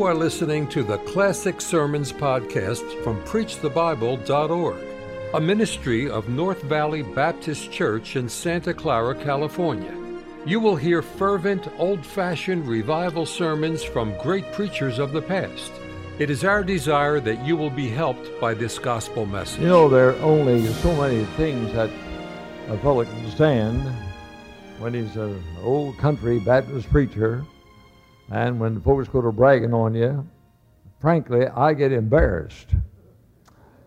You are listening to the Classic Sermons podcast from PreachTheBible.org, a ministry of North Valley Baptist Church in Santa Clara, California. You will hear fervent, old fashioned revival sermons from great preachers of the past. It is our desire that you will be helped by this gospel message. You know, there are only so many things that a fellow can stand when he's an old country Baptist preacher and when folks go to bragging on you, frankly, I get embarrassed.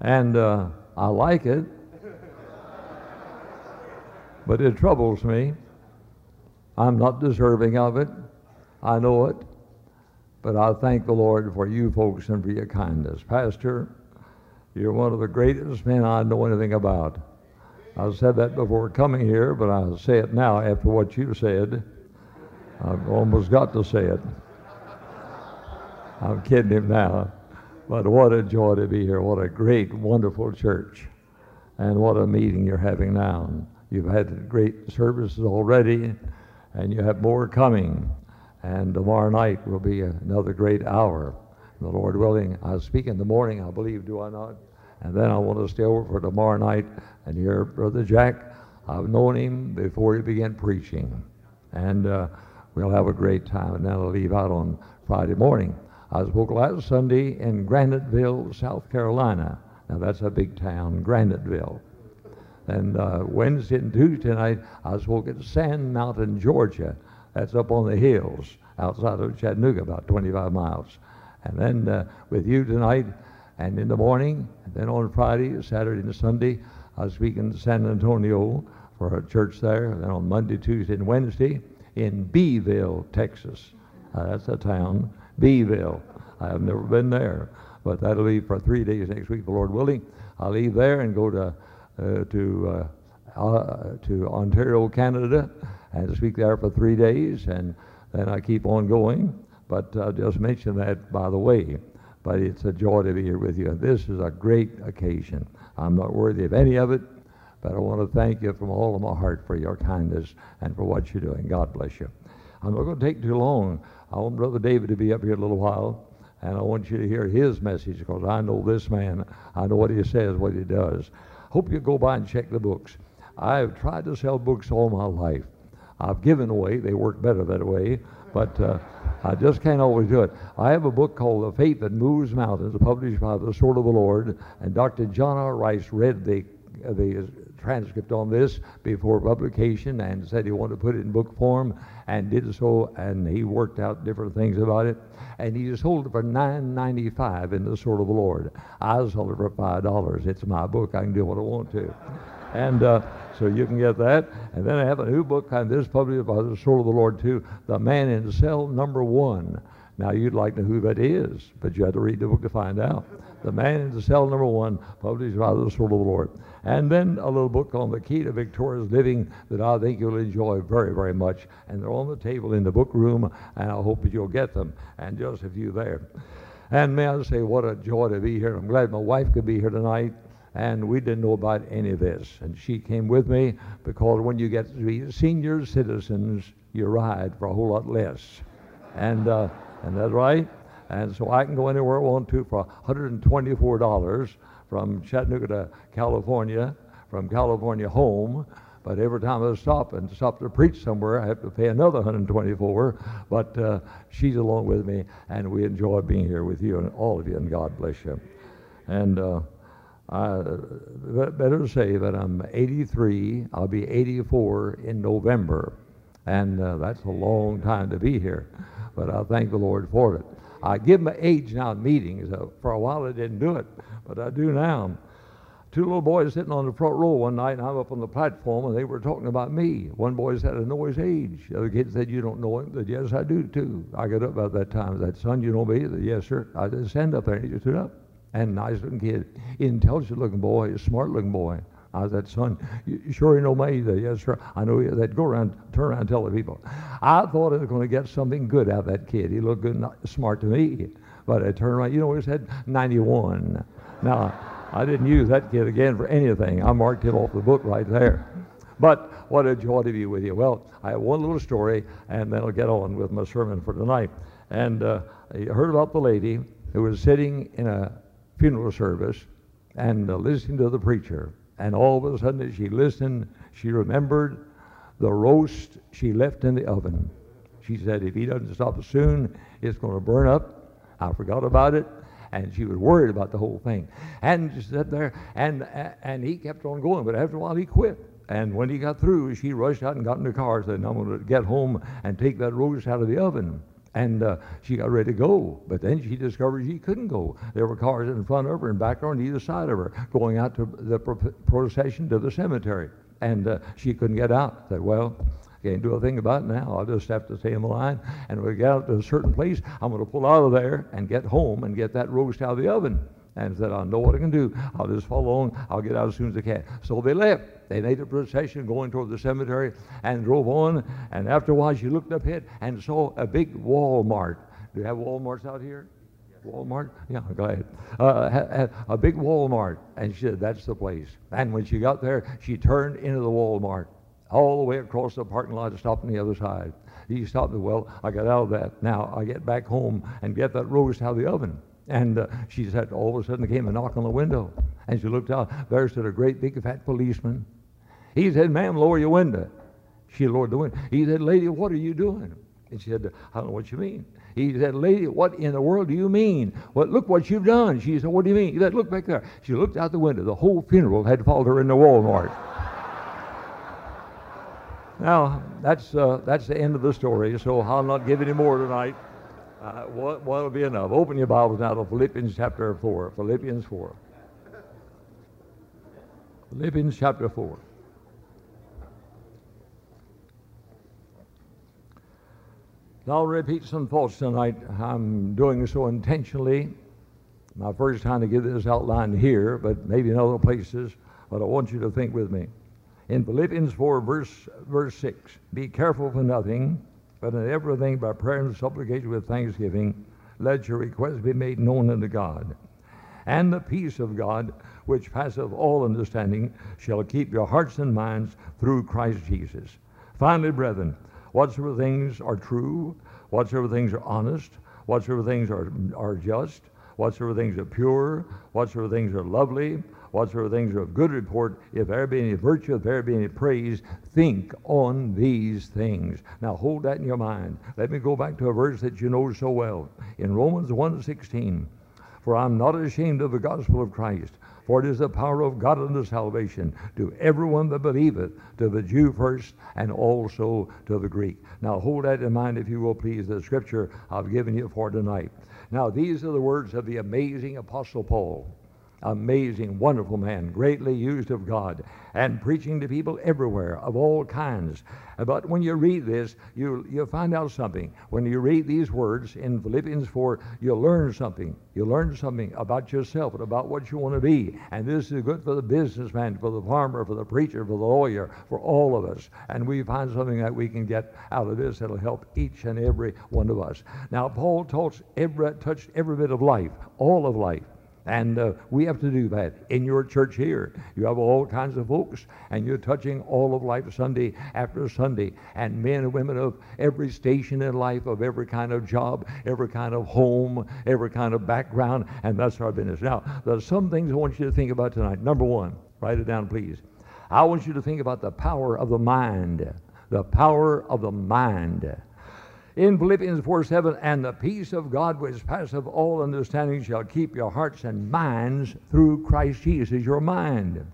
And uh, I like it, but it troubles me. I'm not deserving of it. I know it. But I thank the Lord for you folks and for your kindness. Pastor, you're one of the greatest men I know anything about. I've said that before coming here, but I'll say it now after what you said. I've almost got to say it. I'm kidding him now. But what a joy to be here. What a great, wonderful church. And what a meeting you're having now. You've had great services already, and you have more coming. And tomorrow night will be another great hour. The Lord willing, I'll speak in the morning, I believe, do I not? And then I want to stay over for tomorrow night and hear Brother Jack. I've known him before he began preaching. And uh, we'll have a great time. And then I'll leave out on Friday morning. I spoke last Sunday in Graniteville, South Carolina. Now that's a big town, Graniteville. And uh, Wednesday and Tuesday night, I spoke at Sand Mountain, Georgia. That's up on the hills outside of Chattanooga, about 25 miles. And then uh, with you tonight, and in the morning, and then on Friday, Saturday, and Sunday, I was speaking to San Antonio for a church there. And then on Monday, Tuesday, and Wednesday, in Beeville, Texas. Uh, that's a town, Beeville. I have never been there, but that'll be for three days next week, the Lord willing. I'll leave there and go to uh, to uh, uh, to Ontario, Canada, and speak there for three days, and then I keep on going. But I'll just mention that by the way. But it's a joy to be here with you. This is a great occasion. I'm not worthy of any of it, but I want to thank you from all of my heart for your kindness and for what you're doing. God bless you. I'm not going to take too long. I want Brother David to be up here a little while, and I want you to hear his message because I know this man. I know what he says, what he does. Hope you go by and check the books. I've tried to sell books all my life. I've given away. They work better that way, but uh, I just can't always do it. I have a book called The Faith That Moves Mountains, published by the Sword of the Lord, and Dr. John R. Rice read the the transcript on this before publication and said he wanted to put it in book form and did so and he worked out different things about it. And he just sold it for $9.95 in the sword of the lord. I sold it for $5 it's my book. I can do what i want to. And uh, so you can get that. And then i have a new book and this published by the sword of the lord too. The man in cell number one now you'd like to know who that is but you have to read the book to find out the man in the cell number one published by the sword of the lord and then a little book on the key to victorious living that I think you'll enjoy very, very much. And they're on the table in the book room, and I hope that you'll get them. And just a few there. And may I say, what a joy to be here. I'm glad my wife could be here tonight. And we didn't know about any of this. And she came with me because when you get to be senior citizens, you ride for a whole lot less. And, uh, and that's right. And so I can go anywhere I want to for $124 from Chattanooga to California, from California home. But every time I stop and stop to preach somewhere, I have to pay another 124. But uh, she's along with me, and we enjoy being here with you and all of you, and God bless you. And uh, I better say that I'm 83. I'll be 84 in November, and uh, that's a long time to be here. But I thank the Lord for it. I give my age now in meetings. Uh, for a while I didn't do it, but I do now. Two little boys sitting on the front row one night, and I'm up on the platform, and they were talking about me. One boy said, I know his age. The other kid said, You don't know him? Said, Yes, I do too. I got up about that time. Said, Son, you know me? Said, Yes, sir. I said, Stand up there. And he just stood up. And nice looking kid, intelligent looking boy, smart looking boy. I said, son, you sure you know me? He said, yes, sir. I know you. Go around, turn around and tell the people. I thought I was going to get something good out of that kid. He looked good, not smart to me. But I turned around, you know, he said 91. Now, I didn't use that kid again for anything. I marked him off the book right there. But what a joy to be with you. Well, I have one little story, and then I'll get on with my sermon for tonight. And uh, he heard about the lady who was sitting in a funeral service and uh, listening to the preacher. And all of a sudden, as she listened, she remembered the roast she left in the oven. She said, if he doesn't stop soon, it's going to burn up. I forgot about it. And she was worried about the whole thing. And she sat there, and, and he kept on going. But after a while, he quit. And when he got through, she rushed out and got in the car and said, I'm going to get home and take that roast out of the oven. And uh, she got ready to go. But then she discovered she couldn't go. There were cars in front of her and back on either side of her going out to the procession to the cemetery. And uh, she couldn't get out. Said, well, can't do a thing about it now. I'll just have to stay in the line. And when we get out to a certain place, I'm going to pull out of there and get home and get that roast out of the oven. And said, I know what I can do. I'll just follow on. I'll get out as soon as I can. So they left. They made a procession going toward the cemetery and drove on. And after a while, she looked up ahead and saw a big Walmart. Do you have Walmarts out here? Walmart? Yeah, go ahead. Uh, a big Walmart. And she said, that's the place. And when she got there, she turned into the Walmart all the way across the parking lot and stopped on the other side. He stopped. Well, I got out of that. Now I get back home and get that roast out of the oven. And uh, she said, all of a sudden there came a knock on the window. And she looked out. There stood a great big fat policeman. He said, ma'am, lower your window. She lowered the window. He said, lady, what are you doing? And she said, I don't know what you mean. He said, lady, what in the world do you mean? Well, look what you've done. She said, what do you mean? He said, look back there. She looked out the window. The whole funeral had followed her in the Walmart. now, that's, uh, that's the end of the story, so I'll not give any more tonight. Uh, what will be enough? Open your Bibles now to Philippians chapter 4. Philippians 4. Philippians chapter 4. I'll repeat some thoughts tonight. I'm doing so intentionally. My first time to give this outline here, but maybe in other places. But I want you to think with me. In Philippians 4, verse, verse 6, be careful for nothing but in everything by prayer and supplication with thanksgiving, let your requests be made known unto God. And the peace of God, which passeth all understanding, shall keep your hearts and minds through Christ Jesus. Finally, brethren, whatsoever things are true, whatsoever things are honest, whatsoever things are, are just, whatsoever things are pure, whatsoever things are lovely, whatsoever things are of good report, if there be any virtue, if there be any praise, think on these things. Now hold that in your mind. Let me go back to a verse that you know so well. In Romans 1.16, For I'm not ashamed of the gospel of Christ, for it is the power of God unto salvation to everyone that believeth, to the Jew first, and also to the Greek. Now hold that in mind, if you will please, the scripture I've given you for tonight. Now these are the words of the amazing Apostle Paul amazing, wonderful man, greatly used of God, and preaching to people everywhere of all kinds. But when you read this, you, you find out something. When you read these words in Philippians 4, you learn something. You learn something about yourself and about what you want to be. And this is good for the businessman, for the farmer, for the preacher, for the lawyer, for all of us. And we find something that we can get out of this that'll help each and every one of us. Now, Paul touched every, touched every bit of life, all of life. And uh, we have to do that in your church here. You have all kinds of folks, and you're touching all of life Sunday after Sunday. And men and women of every station in life, of every kind of job, every kind of home, every kind of background, and that's our business. Now, there's some things I want you to think about tonight. Number one, write it down, please. I want you to think about the power of the mind. The power of the mind in Philippians 4 7, and the peace of God which passeth all understanding shall keep your hearts and minds through Christ Jesus, your mind.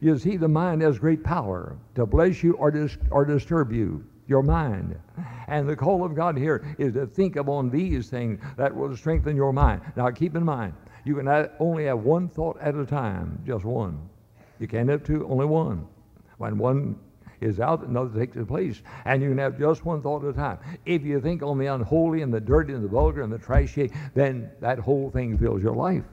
You see, the mind has great power to bless you or, dis- or disturb you, your mind. And the call of God here is to think upon these things that will strengthen your mind. Now, keep in mind, you can only have one thought at a time, just one. You can't have two, only one. When one is out, another takes its place. And you can have just one thought at a time. If you think on the unholy and the dirty and the vulgar and the trashy, then that whole thing fills your life.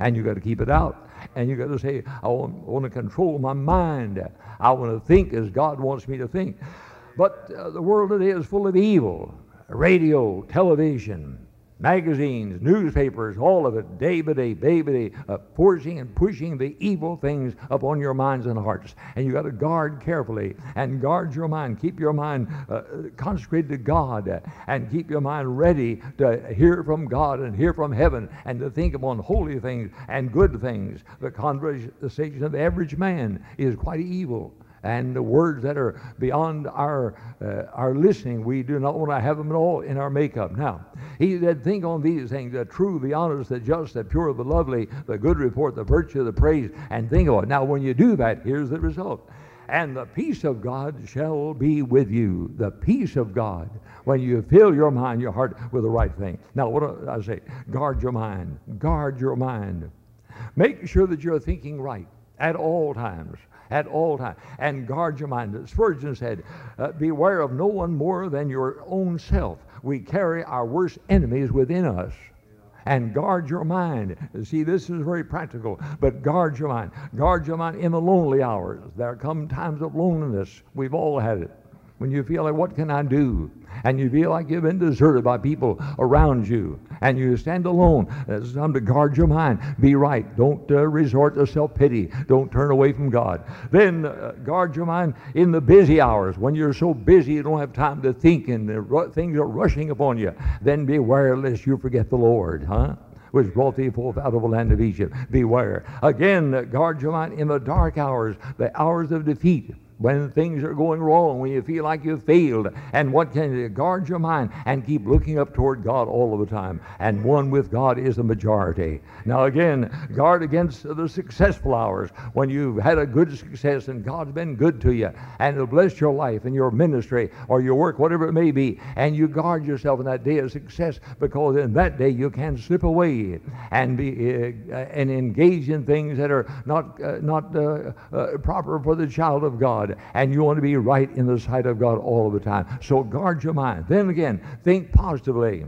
And you've got to keep it out. And you've got to say, I want, want, to control my mind. I want to think as God wants me to think. But uh, the world today is full of evil radio, television, magazines, newspapers, all of it, day by day, day by day, uh, forcing and pushing the evil things upon your minds and hearts. And you got to guard carefully and guard your mind. Keep your mind uh, consecrated to God and keep your mind ready to hear from God and hear from heaven and to think upon holy things and good things. The conversation of the average man is quite evil and the words that are beyond our, uh, our listening, we do not want to have them at all in our makeup. Now, he said, think on these things, the true, the honest, the just, the pure, the lovely, the good report, the virtue, the praise, and think of it. Now, when you do that, here's the result. And the peace of God shall be with you. The peace of God. When you fill your mind, your heart with the right thing. Now, what do I say? Guard your mind. Guard your mind. Make sure that you're thinking right at all times at all times. And guard your mind. Spurgeon said, uh, Beware of no one more than your own self. We carry our worst enemies within us and guard your mind. See, this is very practical, but guard your mind. Guard your mind in the lonely hours. There come times of loneliness. We've all had it. When you feel like, what can I do? and you feel like you've been deserted by people around you, and you stand alone, it's time to guard your mind. Be right. Don't uh, resort to self pity. Don't turn away from God. Then uh, guard your mind in the busy hours when you're so busy you don't have time to think and uh, things are rushing upon you. Then beware lest you forget the Lord, huh? which brought thee forth out of the land of Egypt. Beware. Again, uh, guard your mind in the dark hours, the hours of defeat when things are going wrong, when you feel like you've failed. And what can you guard your mind and keep looking up toward God all of the time? And one with God is the majority. Now, again, guard against the successful hours when you've had a good success and God's been good to you and will bless your life and your ministry or your work, whatever it may be. And you guard yourself in that day of success because in that day you can slip away and be uh, and engage in things that are not uh, not uh proper for the child of God and you want to be right in the sight of God all of the time. So guard your mind. Then again, think positively.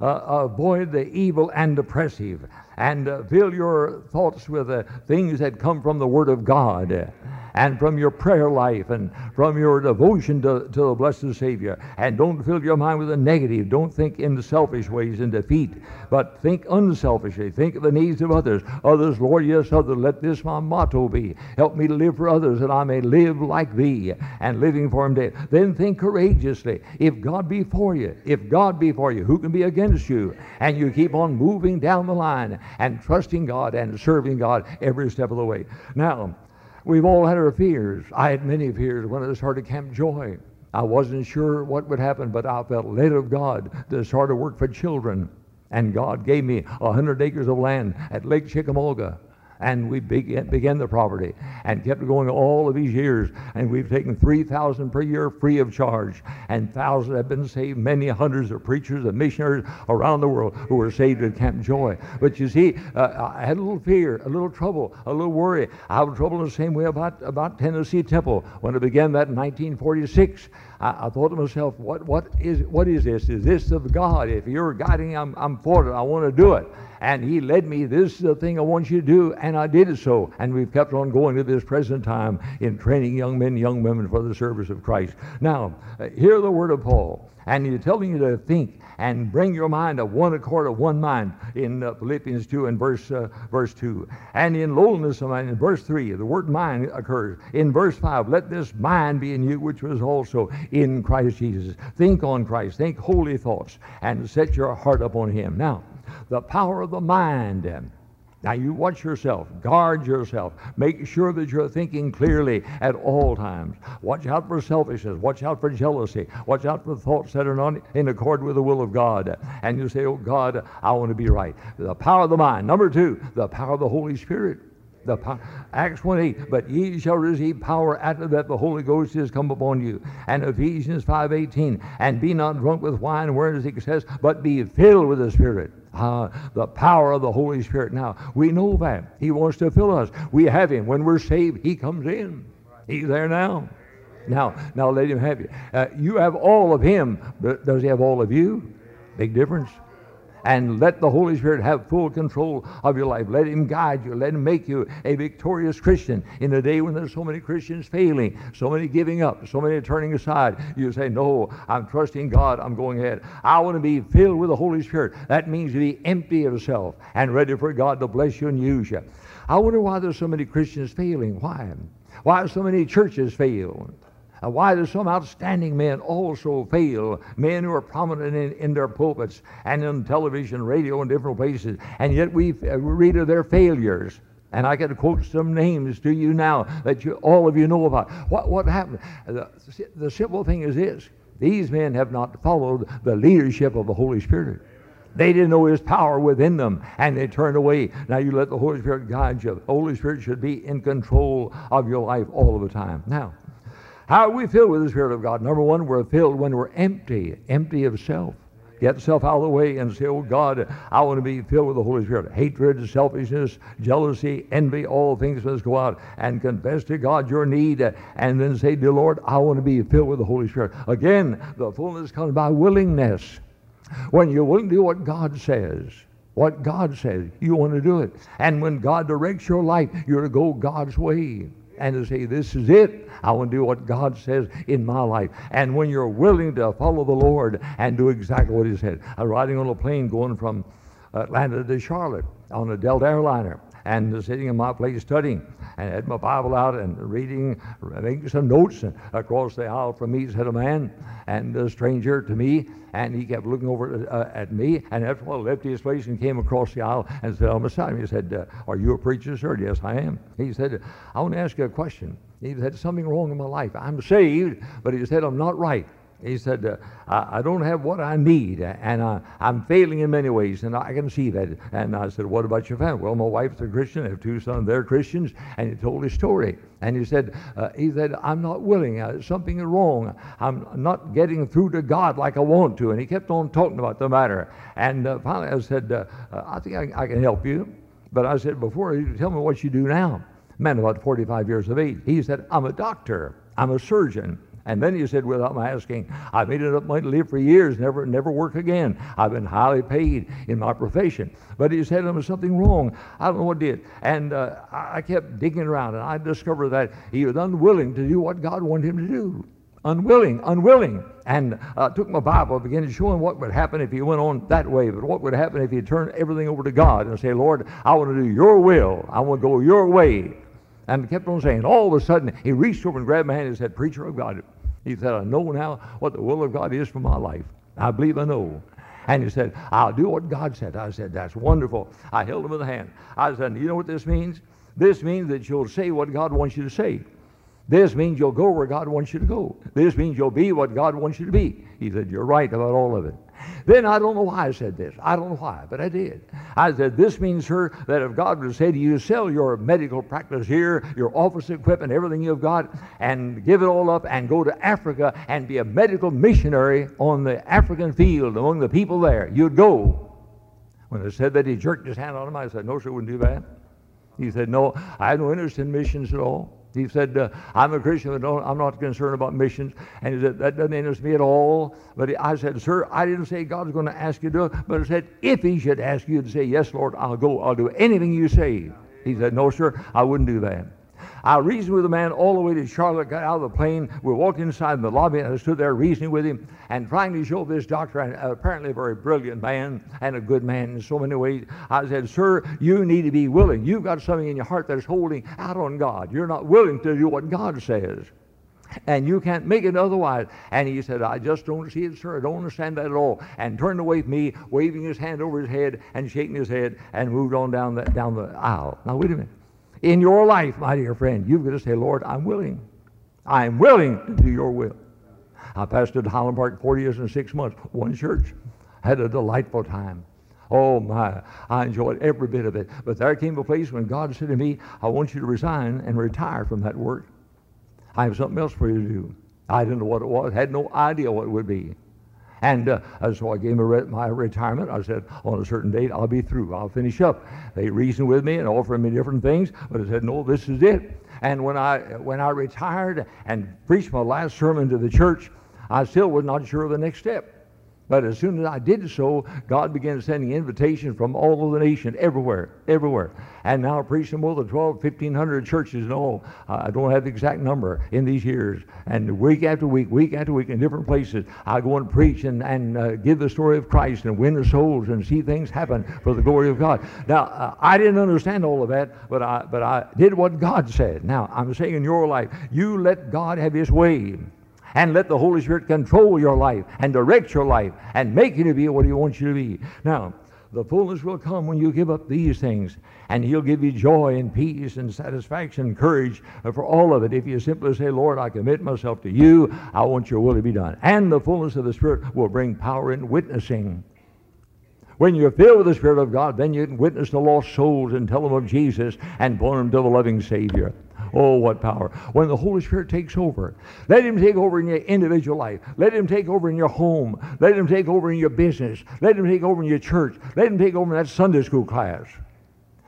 Uh, avoid the evil and depressive, and uh, fill your thoughts with uh, things that come from the Word of God and from your prayer life and from your devotion to, to the blessed Savior. And don't fill your mind with the negative. Don't think in selfish ways in defeat, but think unselfishly. Think of the needs of others. Others, Lord, yes, others. Let this my motto be. Help me to live for others that I may live like thee and living for him. Then think courageously. If God be for you, if God be for you, who can be against you? And you keep on moving down the line and trusting God and serving God every step of the way. Now, We've all had our fears. I had many fears when I started Camp Joy. I wasn't sure what would happen, but I felt led of God to start a work for children. And God gave me a hundred acres of land at Lake Chickamauga and we began, began the property and kept going all of these years. And we've taken 3,000 per year free of charge. And thousands have been saved, many hundreds of preachers and missionaries around the world who were saved at Camp Joy. But you see, uh, I had a little fear, a little trouble, a little worry. I had trouble in the same way about, about Tennessee Temple when it began that in 1946. I, I, thought to myself, what, what, is, what is this? Is this of God? If you're guiding, I'm, I'm for it. I want to do it and he led me. This is the thing I want you to do, and I did it so. And we've kept on going to this present time in training young men, young women for the service of Christ. Now, uh, hear the word of Paul, and he's telling you to think and bring your mind to one accord of one mind in uh, Philippians 2 and verse, uh, verse 2. And in lowliness of mind, in verse 3, the word mind occurs. In verse 5, let this mind be in you, which was also in Christ Jesus. Think on Christ, think holy thoughts, and set your heart upon him. Now, the power of the mind. Now you watch yourself, guard yourself, make sure that you're thinking clearly at all times. Watch out for selfishness, watch out for jealousy, watch out for thoughts that are not in accord with the will of God. And you say, Oh God, I want to be right. The power of the mind. Number two, the power of the Holy Spirit. The Acts 1 8, but ye shall receive power after that the Holy Ghost is come upon you. And Ephesians 5 18, and be not drunk with wine wherein is excess, but be filled with the Spirit. Uh, the power of the Holy Spirit. Now, we know that. He wants to fill us. We have Him. When we're saved, He comes in. He's there now. Now, now let Him have you. Uh, you have all of Him, but does He have all of you? Big difference. And let the Holy Spirit have full control of your life. Let Him guide you. Let Him make you a victorious Christian in a day when there's so many Christians failing, so many giving up, so many turning aside. You say, No, I'm trusting God. I'm going ahead. I want to be filled with the Holy Spirit. That means to be empty of self and ready for God to bless you and use you. I wonder why there's so many Christians failing. Why? Why so many churches fail? Uh, why do some outstanding men also fail? Men who are prominent in, in their pulpits and in television, radio, and different places, and yet we uh, read of their failures. And I can quote some names to you now that you, all of you know about. What, what happened? The, the simple thing is this these men have not followed the leadership of the Holy Spirit. They didn't know His power within them, and they turned away. Now you let the Holy Spirit guide you. The Holy Spirit should be in control of your life all of the time. Now, how are we filled with the Spirit of God? Number one, we're filled when we're empty, empty of self. Get self out of the way and say, Oh God, I want to be filled with the Holy Spirit. Hatred, selfishness, jealousy, envy, all things must go out and confess to God your need and then say, Dear Lord, I want to be filled with the Holy Spirit. Again, the fullness comes by willingness. When you're willing to do what God says, what God says, you want to do it. And when God directs your life, you're to go God's way and to say, This is it. I want to do what God says in my life. And when you're willing to follow the Lord and do exactly what He said. I'm riding on a plane going from Atlanta to Charlotte on a Delta airliner and sitting in my place studying and had my Bible out and reading, making some notes. And across the aisle from me sat a man and a stranger to me, and he kept looking over uh, at me. And after a while, left his place and came across the aisle and said on beside me, he said, uh, "Are you a preacher, sir?" Yes, I am. He said, "I want to ask you a question." He said, "Something wrong in my life. I'm saved, but he said I'm not right." He said, uh, I, I, don't have what I need, and I, am failing in many ways, and I can see that. And I said, What about your family? Well, my wife's a Christian. I have two sons, they're Christians. And he told his story. And he said, uh, he said, I'm not willing. Uh, something is wrong. I'm not getting through to God like I want to. And he kept on talking about the matter. And uh, finally I said, uh, uh, I think I, I, can help you. But I said, Before you tell me what you do now. Man about 45 years of age. He said, I'm a doctor. I'm a surgeon. And then he said, without my asking, "I've made it up my to live for years, never, never work again. I've been highly paid in my profession. But he said there was something wrong. I don't know what did. And uh, I kept digging around, and I discovered that he was unwilling to do what God wanted him to do. Unwilling, unwilling. And uh, took my Bible, and began to show him what would happen if he went on that way, but what would happen if he turned everything over to God and say, Lord, I want to do your will. I want to go your way. And kept on saying. All of a sudden, he reached over and grabbed my hand and said, Preacher of God, he said, I know now what the will of God is for my life. I believe I know. And he said, I'll do what God said. I said, That's wonderful. I held him in the hand. I said, You know what this means? This means that you'll say what God wants you to say. This means you'll go where God wants you to go. This means you'll be what God wants you to be. He said, You're right about all of it. Then I don't know why I said this. I don't know why, but I did. I said, This means, sir, that if God would say to you, sell your medical practice here, your office equipment, everything you've got, and give it all up and go to Africa and be a medical missionary on the African field among the people there, you'd go. When I said that, he jerked his hand on him. I said, No, sir, wouldn't do that. He said, No, I have no interest in missions at all. He said, uh, I'm a Christian, but I'm not concerned about missions. And he said, that doesn't interest me at all. But I said, sir, I didn't say God's going to ask you to do it, but I said, if he should ask you to say, yes, Lord, I'll go. I'll do anything you say. He said, no, sir, I wouldn't do that. I reasoned with the man all the way to Charlotte, got out of the plane. We walked inside in the lobby, and I stood there reasoning with him and trying to show this doctor, apparently a very brilliant man and a good man in so many ways. I said, Sir, you need to be willing. You've got something in your heart that's holding out on God. You're not willing to do what God says and you can't make it otherwise. And he said, I just don't see it, sir. I don't understand that at all. And turned away from me, waving his hand over his head and shaking his head, and moved on down the, down the aisle. Now, wait a minute. In your life, my dear friend, you've got to say, Lord, I'm willing. I'm willing to do your will. I pastored Highland Park 40 years and six months, one church. Had a delightful time. Oh my, I enjoyed every bit of it. But there came a place when God said to me, I want you to resign and retire from that work. I have something else for you to do. I didn't know what it was, had no idea what it would be. And uh, so I gave re- my retirement. I said, on a certain date, I'll be through. I'll finish up. They reasoned with me and offered me different things, but I said, no, this is it. And when I, when I retired and preached my last sermon to the church, I still was not sure of the next step. But as soon as I did so, God began sending invitations from all over the nation, everywhere, everywhere. And now I preach in more than 12, 1,500 churches in all. I don't have the exact number in these years. And week after week, week after week, in different places, I go and preach and, and uh, give the story of Christ and win the souls and see things happen for the glory of God. Now, uh, I didn't understand all of that, but I, but I did what God said. Now, I'm saying in your life, you let God have His way and let the Holy Spirit control your life and direct your life and make you to be what He wants you to be. Now, the fullness will come when you give up these things, and He'll give you joy and peace and satisfaction and courage for all of it. If you simply say, Lord, I commit myself to you, I want your will to be done. And the fullness of the Spirit will bring power in witnessing. When you're filled with the Spirit of God, then you can witness the lost souls and tell them of Jesus and point them to the loving Savior. Oh, what power. When the Holy Spirit takes over, let Him take over in your individual life. Let Him take over in your home. Let Him take over in your business. Let Him take over in your church. Let Him take over in that Sunday school class.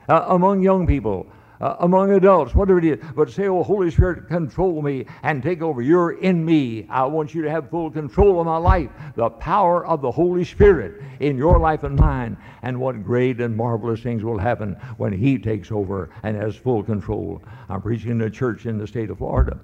Uh, among young people, uh, among adults, whatever it is. But say, oh, Holy Spirit, control me and take over. You're in me. I want you to have full control of my life. The power of the Holy Spirit in your life and mine. And what great and marvelous things will happen when He takes over and has full control. I'm preaching in a church in the state of Florida.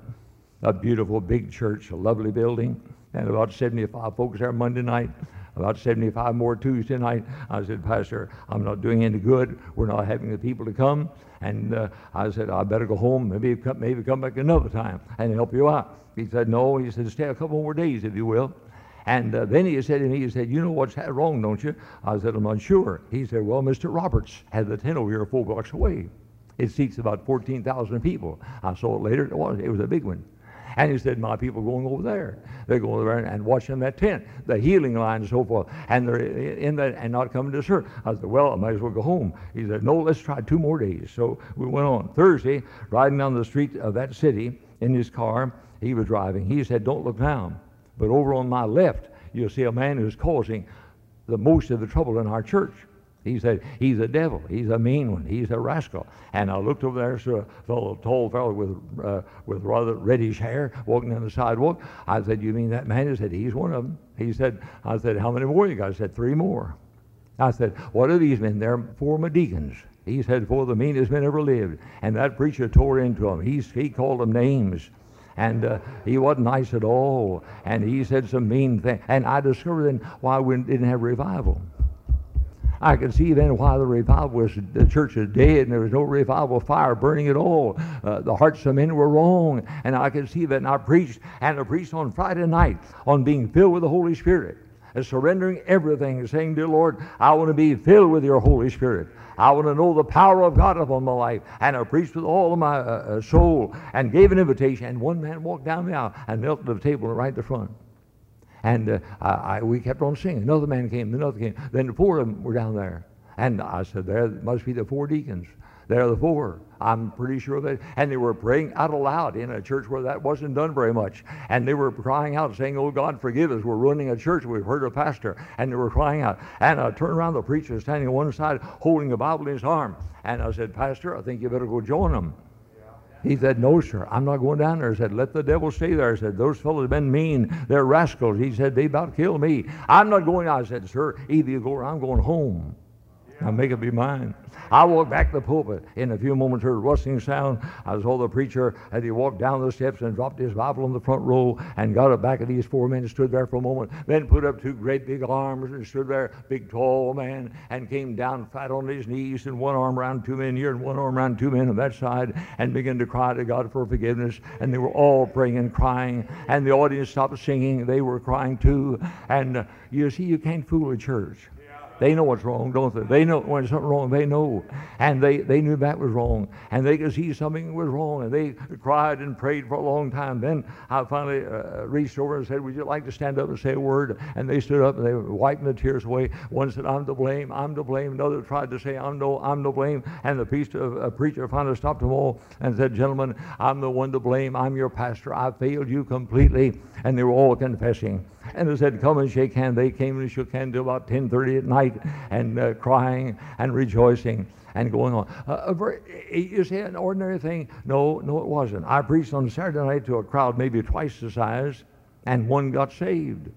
A beautiful big church, a lovely building, and about 75 folks there Monday night about 75 more Tuesday night. I said, Pastor, I'm not doing any good. We're not having the people to come. And uh, I said, I better go home. Maybe come, maybe come back another time and help you out. He said, No. He said, Stay a couple more days, if you will. And uh, then he said to me, he said, You know what's wrong, don't you? I said, I'm not sure. He said, Well, Mr. Roberts had the tent over here four blocks away. It seats about 14,000 people. I saw it later. It was, it was a big one. And he said, My people are going over there. They're going over there and watching that tent, the healing line and so forth. And they're in that and not coming to church. I said, Well, I might as well go home. He said, No, let's try two more days. So we went on. Thursday, riding down the street of that city in his car, he was driving. He said, Don't look down. But over on my left, you'll see a man who's causing the most of the trouble in our church. He said, He's a devil. He's a mean one. He's a rascal. And I looked over there, saw a tall fellow with, uh, with rather reddish hair walking down the sidewalk. I said, You mean that man? He said, He's one of them. He said, I said, How many more you got? I said, Three more. I said, What are these men? They're former deacons. He said, Four of the meanest men ever lived. And that preacher tore into them. He, he called them names and uh, he wasn't nice at all. And he said some mean things. And I discovered then why we didn't have revival. I could see then why the revival was, the church was dead and there was no revival fire burning at all. Uh, the hearts of men were wrong. And I could see that. And I preached, and I preached on Friday night on being filled with the Holy Spirit and surrendering everything and saying, Dear Lord, I want to be filled with your Holy Spirit. I want to know the power of God upon my life. And I preached with all of my uh, uh soul and gave an invitation. And one man walked down the aisle and knelt at the table right at the front. And uh, I, we kept on singing. Another man came, another came. Then the four of them were down there. And I said, there must be the four deacons. There are the four. I'm pretty sure that. And they were praying out aloud in a church where that wasn't done very much. And they were crying out, saying, Oh God, forgive us. We're ruining a church. We've heard a pastor. And they were crying out. And I turned around, the preacher was standing on one side holding the Bible in his arm. And I said, Pastor, I think you better go join them. He said, No, sir, I'm not going down there. He said, Let the devil stay there. I said, Those fellows have been mean. They're rascals. He said, They about kill me. I'm not going. I said, Sir, either you go or I'm going home. Now make up your mind. I walked back to the pulpit. In a few moments, heard a rustling sound. I saw the preacher as he walked down the steps and dropped his Bible on the front row and got up back of these four men and stood there for a moment. Then put up two great big arms and stood there, big tall man, and came down flat on his knees and one arm around two men here and one arm around two men on that side and began to cry to God for forgiveness. And they were all praying and crying. And the audience stopped singing. They were crying too. And uh, you see, you can't fool a church. They know what's wrong, don't they? They know when something wrong, they know. And they, they knew that was wrong. And they could see something was wrong. And they cried and prayed for a long time. Then I finally uh, reached over and said, Would you like to stand up and say a word? And they stood up and they were wiping the tears away. One said, I'm to blame, I'm to blame. Another tried to say, I'm no, I'm to blame. And the priest, uh, preacher finally stopped them all and said, Gentlemen, I'm the one to blame. I'm your pastor. I failed you completely. And they were all confessing and they said, come and shake hands. They came and shook hands till about 10.30 at night and uh, crying and rejoicing and going on. Uh, a very, you say an ordinary thing? No, no, it wasn't. I preached on Saturday night to a crowd maybe twice the size, and one got saved.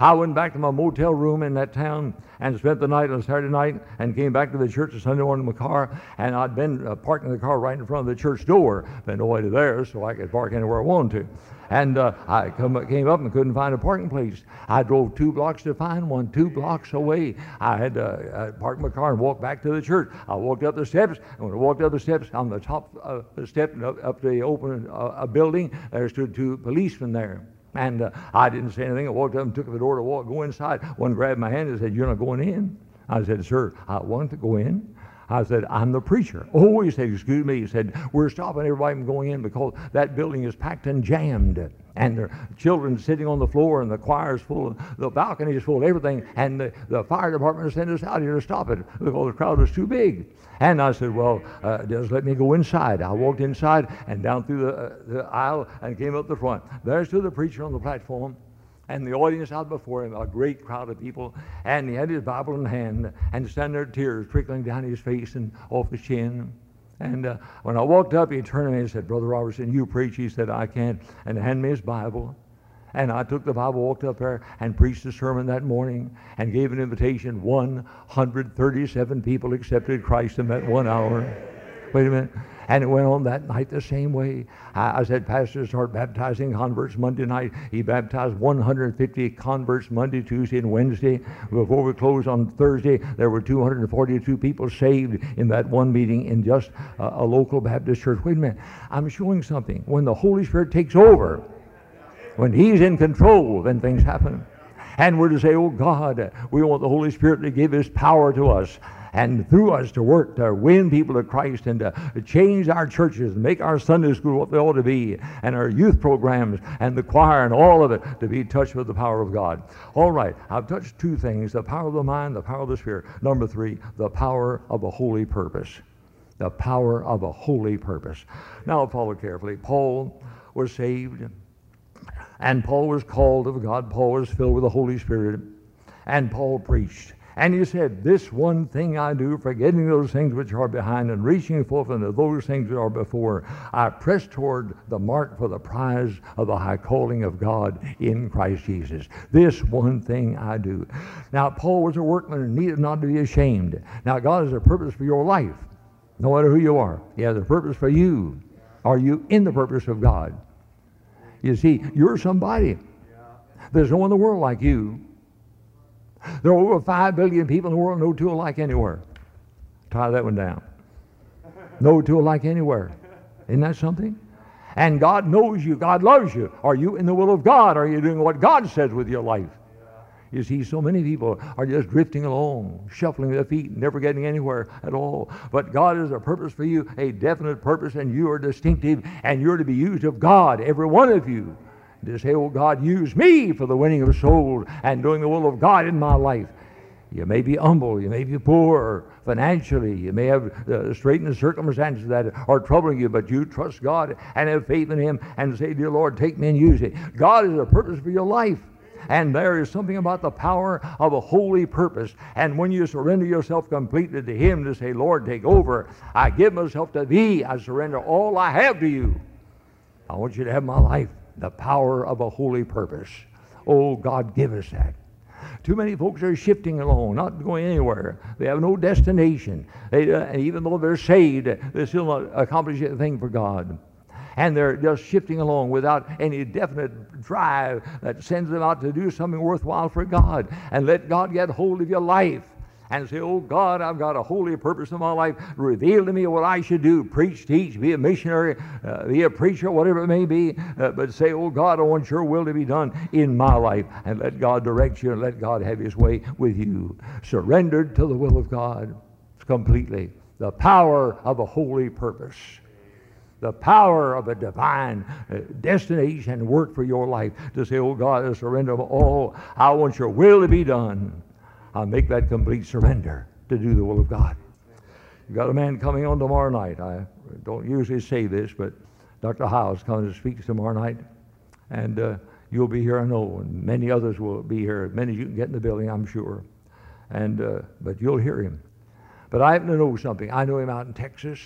I went back to my motel room in that town and spent the night on Saturday night and came back to the church on Sunday morning in my car. And I'd been uh, parking the car right in front of the church door, been no way to there, so I could park anywhere I wanted to. And uh, I come, came up and couldn't find a parking place. I drove two blocks to find one, two blocks away. I had to uh, park my car and walk back to the church. I walked up the steps, and when I walked up the steps, on the top uh, step up, up the open uh, a building, there stood two policemen there. And uh, I didn't say anything. I walked up and took the door to walk, go inside. One grabbed my hand and said, You're not going in? I said, Sir, I want to go in. I said, I'm the preacher. Oh, he said, excuse me. He said, we're stopping everybody from going in because that building is packed and jammed. And are children sitting on the floor and the choir's full, and the balcony is full of everything. And the, the fire department sent us out here to stop it because the crowd was too big. And I said, well, uh, just let me go inside. I walked inside and down through the, uh, the aisle and came up the front. There stood the preacher on the platform and the audience out before him, a great crowd of people, and he had his Bible in hand and standing there, tears trickling down his face and off his chin. And uh, when I walked up, he turned to me and said, Brother Roberson, you preach? He said, I can't. And he handed me his Bible. And I took the Bible, walked up there, and preached a sermon that morning and gave an invitation. 137 people accepted Christ in that one hour. Wait a minute. And it went on that night the same way. I, I said, Pastor, start baptizing converts Monday night. He baptized 150 converts Monday, Tuesday, and Wednesday. Before we closed on Thursday, there were 242 people saved in that one meeting in just a, a local Baptist church. Wait a minute. I'm showing something. When the Holy Spirit takes over, when He's in control, then things happen. And we're to say, oh God, we want the Holy Spirit to give His power to us and through us to work to win people to Christ and to change our churches and make our Sunday school what they ought to be and our youth programs and the choir and all of it to be touched with the power of God. All right, I've touched two things the power of the mind, the power of the Spirit. Number three, the power of a holy purpose. The power of a holy purpose. Now, follow carefully. Paul was saved, and Paul was called of God. Paul was filled with the Holy Spirit, and Paul preached. And he said, This one thing I do, forgetting those things which are behind and reaching forth unto those things that are before, I press toward the mark for the prize of the high calling of God in Christ Jesus. This one thing I do. Now, Paul was a workman and needed not to be ashamed. Now, God has a purpose for your life, no matter who you are. He has a purpose for you. Are you in the purpose of God? You see, you're somebody. There's no one in the world like you. There are over 5 billion people in the world, no two alike anywhere. Tie that one down. No two alike anywhere. Isn't that something? And God knows you. God loves you. Are you in the will of God? Are you doing what God says with your life? You see, so many people are just drifting along, shuffling their feet, never getting anywhere at all. But God has a purpose for you, a definite purpose, and you are distinctive, and you're to be used of God, every one of you to say, Oh God, use me for the winning of souls and doing the will of God in my life. You may be humble, you may be poor financially, you may have uh, straitened circumstances that are troubling you, but you trust God and have faith in Him and say, Dear Lord, take me and use it. God has a purpose for your life. And there is something about the power of a holy purpose. And when you surrender yourself completely to Him to say, Lord, take over, I give myself to Thee, I surrender all I have to you. I want you to have my life the power of a holy purpose. Oh, God, give us that. Too many folks are shifting along, not going anywhere. They have no destination. They, uh, even though they're saved, they still not accomplish anything for God. And they're just shifting along without any definite drive that sends them out to do something worthwhile for God. And let God get hold of your life and say, Oh God, I've got a holy purpose in my life. Reveal to me what I should do preach, teach, be a missionary, uh, be a preacher, whatever it may be. Uh, but say, Oh God, I want your will to be done in my life. And let God direct you and let God have his way with you. Surrendered to the will of God completely. The power of a holy purpose the power of a divine uh, destination and work for your life to say, Oh God, I surrender all. I want your will to be done. I'll make that complete surrender to do the will of God. You've got a man coming on tomorrow night. I don't usually say this, but Dr. Hyles comes to speak tomorrow night. And uh, you'll be here, I know, and many others will be here. Many as you can get in the building, I'm sure. And, uh, but you'll hear him. But I happen to know something. I know him out in Texas,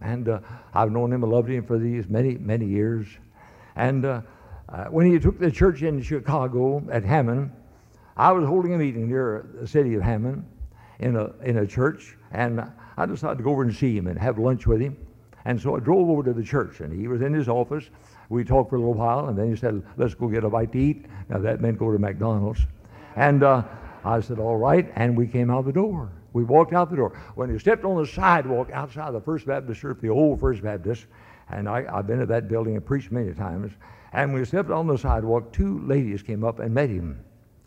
and uh, I've known him and loved him for these many, many years. And uh, uh, when he took the church in Chicago at Hammond, I was holding a meeting near the city of Hammond in a, in a church, and I decided to go over and see him and have lunch with him. And so I drove over to the church, and he was in his office. We talked for a little while, and then he said, Let's go get a bite to eat. Now, that meant go to McDonald's. And uh, I said, All right. And we came out the door. We walked out the door. When he stepped on the sidewalk outside the First Baptist Church, the old First Baptist, and I, I've been at that building and preached many times, and when we stepped on the sidewalk, two ladies came up and met him.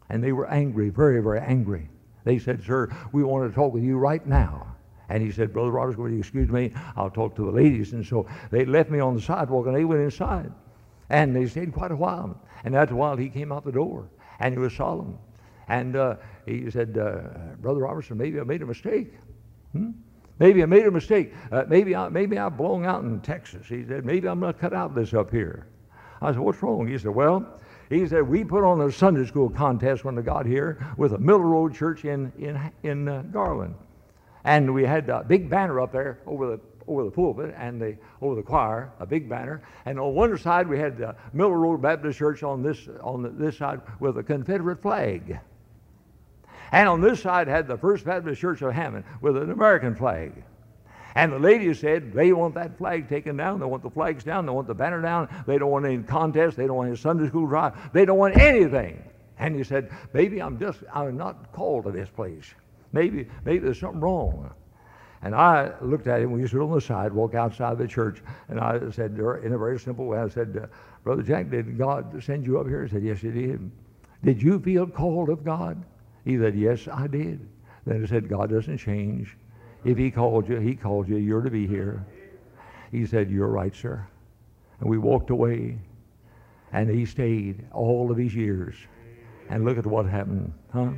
And they were angry, very, very angry. They said, Sir, we want to talk with you right now. And he said, Brother Rogers, will you excuse me? I'll talk to the ladies. And so they left me on the sidewalk and they went inside. And they stayed quite a while. And after a while, he came out the door and he was solemn. And uh, he said, uh, Brother Roberson, maybe I made a mistake. Hmm? Maybe I made a mistake. Uh, maybe, I, maybe I've blown out in Texas. He said, maybe I'm to cut out this up here. I said, what's wrong? He said, well, he said, we put on a Sunday school contest when I got here with a Miller Road church in, in, in uh, Garland. And we had a big banner up there over the over the pulpit and the over the choir, a big banner. And on one side we had the Miller Road Baptist Church on this on the, this side with a Confederate flag. And on this side had the First Baptist Church of Hammond with an American flag. And the ladies said they want that flag taken down. They want the flags down. They want the banner down. They don't want any contest. They don't want any Sunday school drive. They don't want anything. And he said, maybe I'm just, I'm not called to this place. Maybe, maybe there's something wrong. And I looked at him. We stood on the side, sidewalk outside the church, and I said, in a very simple way, I said, uh, Brother Jack, did God send you up here? He said, Yes, He did. Did you feel called of God? He said, Yes, I did. Then he said, God doesn't change. If He called you, He called you. You're to be here. He said, You're right, sir. And we walked away, and he stayed all of his years. And look at what happened, huh?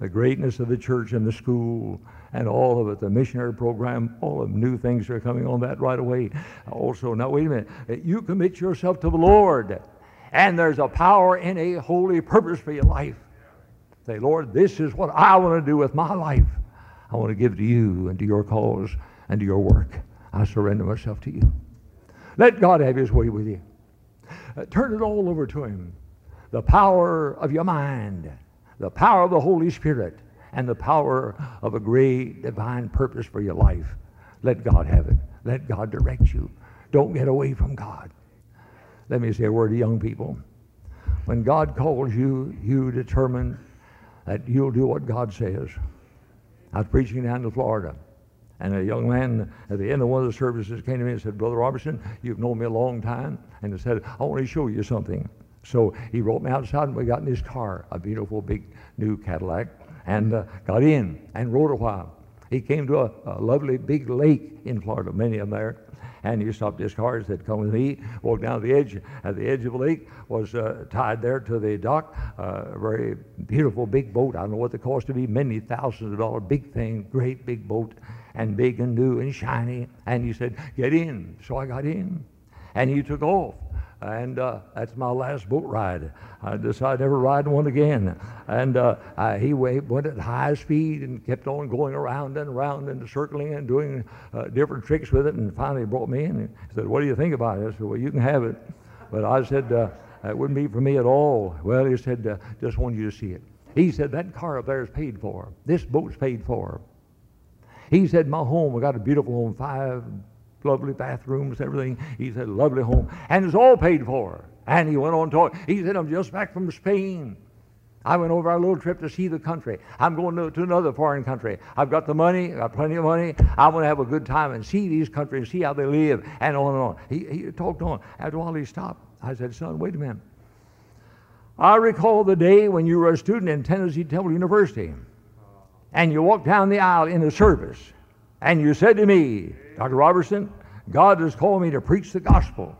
The greatness of the church and the school and all of it, the missionary program, all of new things are coming on that right away. Also, now wait a minute. You commit yourself to the Lord, and there's a power in a holy purpose for your life. Say, Lord, this is what I want to do with my life. I want to give to you and to your cause and to your work. I surrender myself to you. Let God have his way with you. Uh, turn it all over to him. The power of your mind, the power of the Holy Spirit, and the power of a great divine purpose for your life. Let God have it. Let God direct you. Don't get away from God. Let me say a word to young people. When God calls you, you determine that you'll do what God says. I was preaching down in Florida, and a young man at the end of one of the services came to me and said, Brother Roberson, you've known me a long time. And he said, I want to show you something. So he brought me outside, and we got in his car, a beautiful big new Cadillac, and uh, got in and rode a while. He came to a, a lovely big lake in Florida, many of them there. And he stopped his car and said, Come with me. Walked down the edge. At the edge of the lake was uh, tied there to the dock. Uh, a very beautiful big boat. I don't know what the cost to be, many thousands of dollars. Big thing, great big boat, and big and new and shiny. And he said, Get in. So I got in. And he took off and uh, that's my last boat ride. I decided never ride one again. And uh, I, he went at high speed and kept on going around and around and circling and doing uh, different tricks with it. And finally brought me in and said, "What do you think about it?" I said, "Well, you can have it." But I said, uh, "It wouldn't be for me at all." Well, he said, uh, "Just want you to see it." He said, "That car up there is paid for. This boat's paid for." He said, "My home, I got a beautiful home, five lovely bathrooms, everything. He said, lovely home. And it's all paid for. And he went on talking. He said, I'm just back from Spain. I went over our little trip to see the country. I'm going to, to another foreign country. I've got the money, I've got plenty of money. I want to have a good time and see these countries, see how they live, and on and on. He, he talked on. After a while, he stopped. I said, Son, wait a minute. I recall the day when you were a student in Tennessee Temple University, and you walked down the aisle in the service, and you said to me, Dr. Roberson, God has called me to preach the gospel.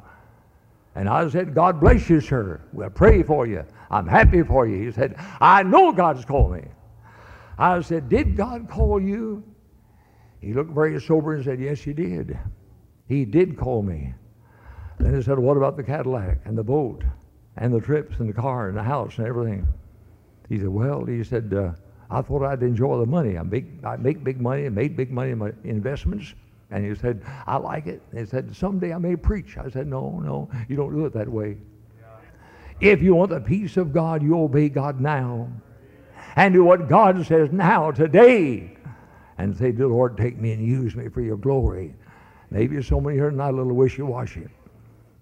And I said, God bless you, sir. We'll pray for you. I'm happy for you. He said, I know God's called me. I said, Did God call you? He looked very sober and said, Yes, he did. He did call me. Then he said, What about the Cadillac and the boat and the trips and the car and the house and everything? He said, Well, he said, uh, I thought I'd enjoy the money. I make, I make big money and made big money in my investments. And he said, I like it. He said, someday I may preach. I said, no, no, you don't do it that way. If you want the peace of God, you obey God now. and do what God says now, today. And say, Lord, take me and use me for your glory. Maybe some of you are not a little wishy-washy.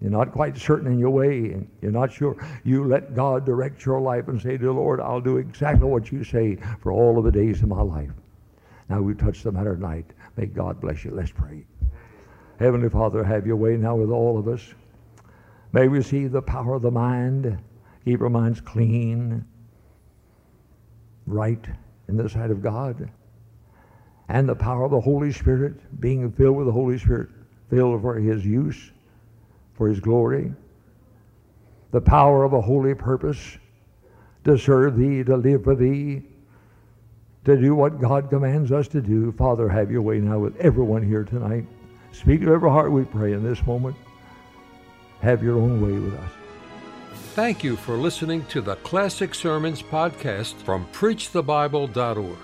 You're not quite certain in your way, and you're not sure. You let God direct your life and say, Dear Lord, I'll do exactly what you say for all of the days of my life. Now we touch the matter tonight. May God bless you. Let's pray. Heavenly Father, have your way now with all of us. May we see the power of the mind. Keep our minds clean, right in the sight of God. And the power of the Holy Spirit, being filled with the Holy Spirit, filled for His use, for His glory. The power of a holy purpose to serve Thee, to live for Thee, to do what God commands us to do. Father, have your way now with everyone here tonight. Speak to every heart, we pray, in this moment. Have your own way with us. Thank you for listening to the Classic Sermons podcast from PreachTheBible.org,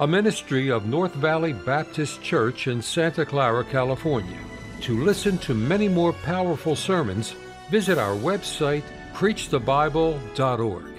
a ministry of North Valley Baptist Church in Santa Clara, California. To listen to many more powerful sermons, visit our website, PreachTheBible.org.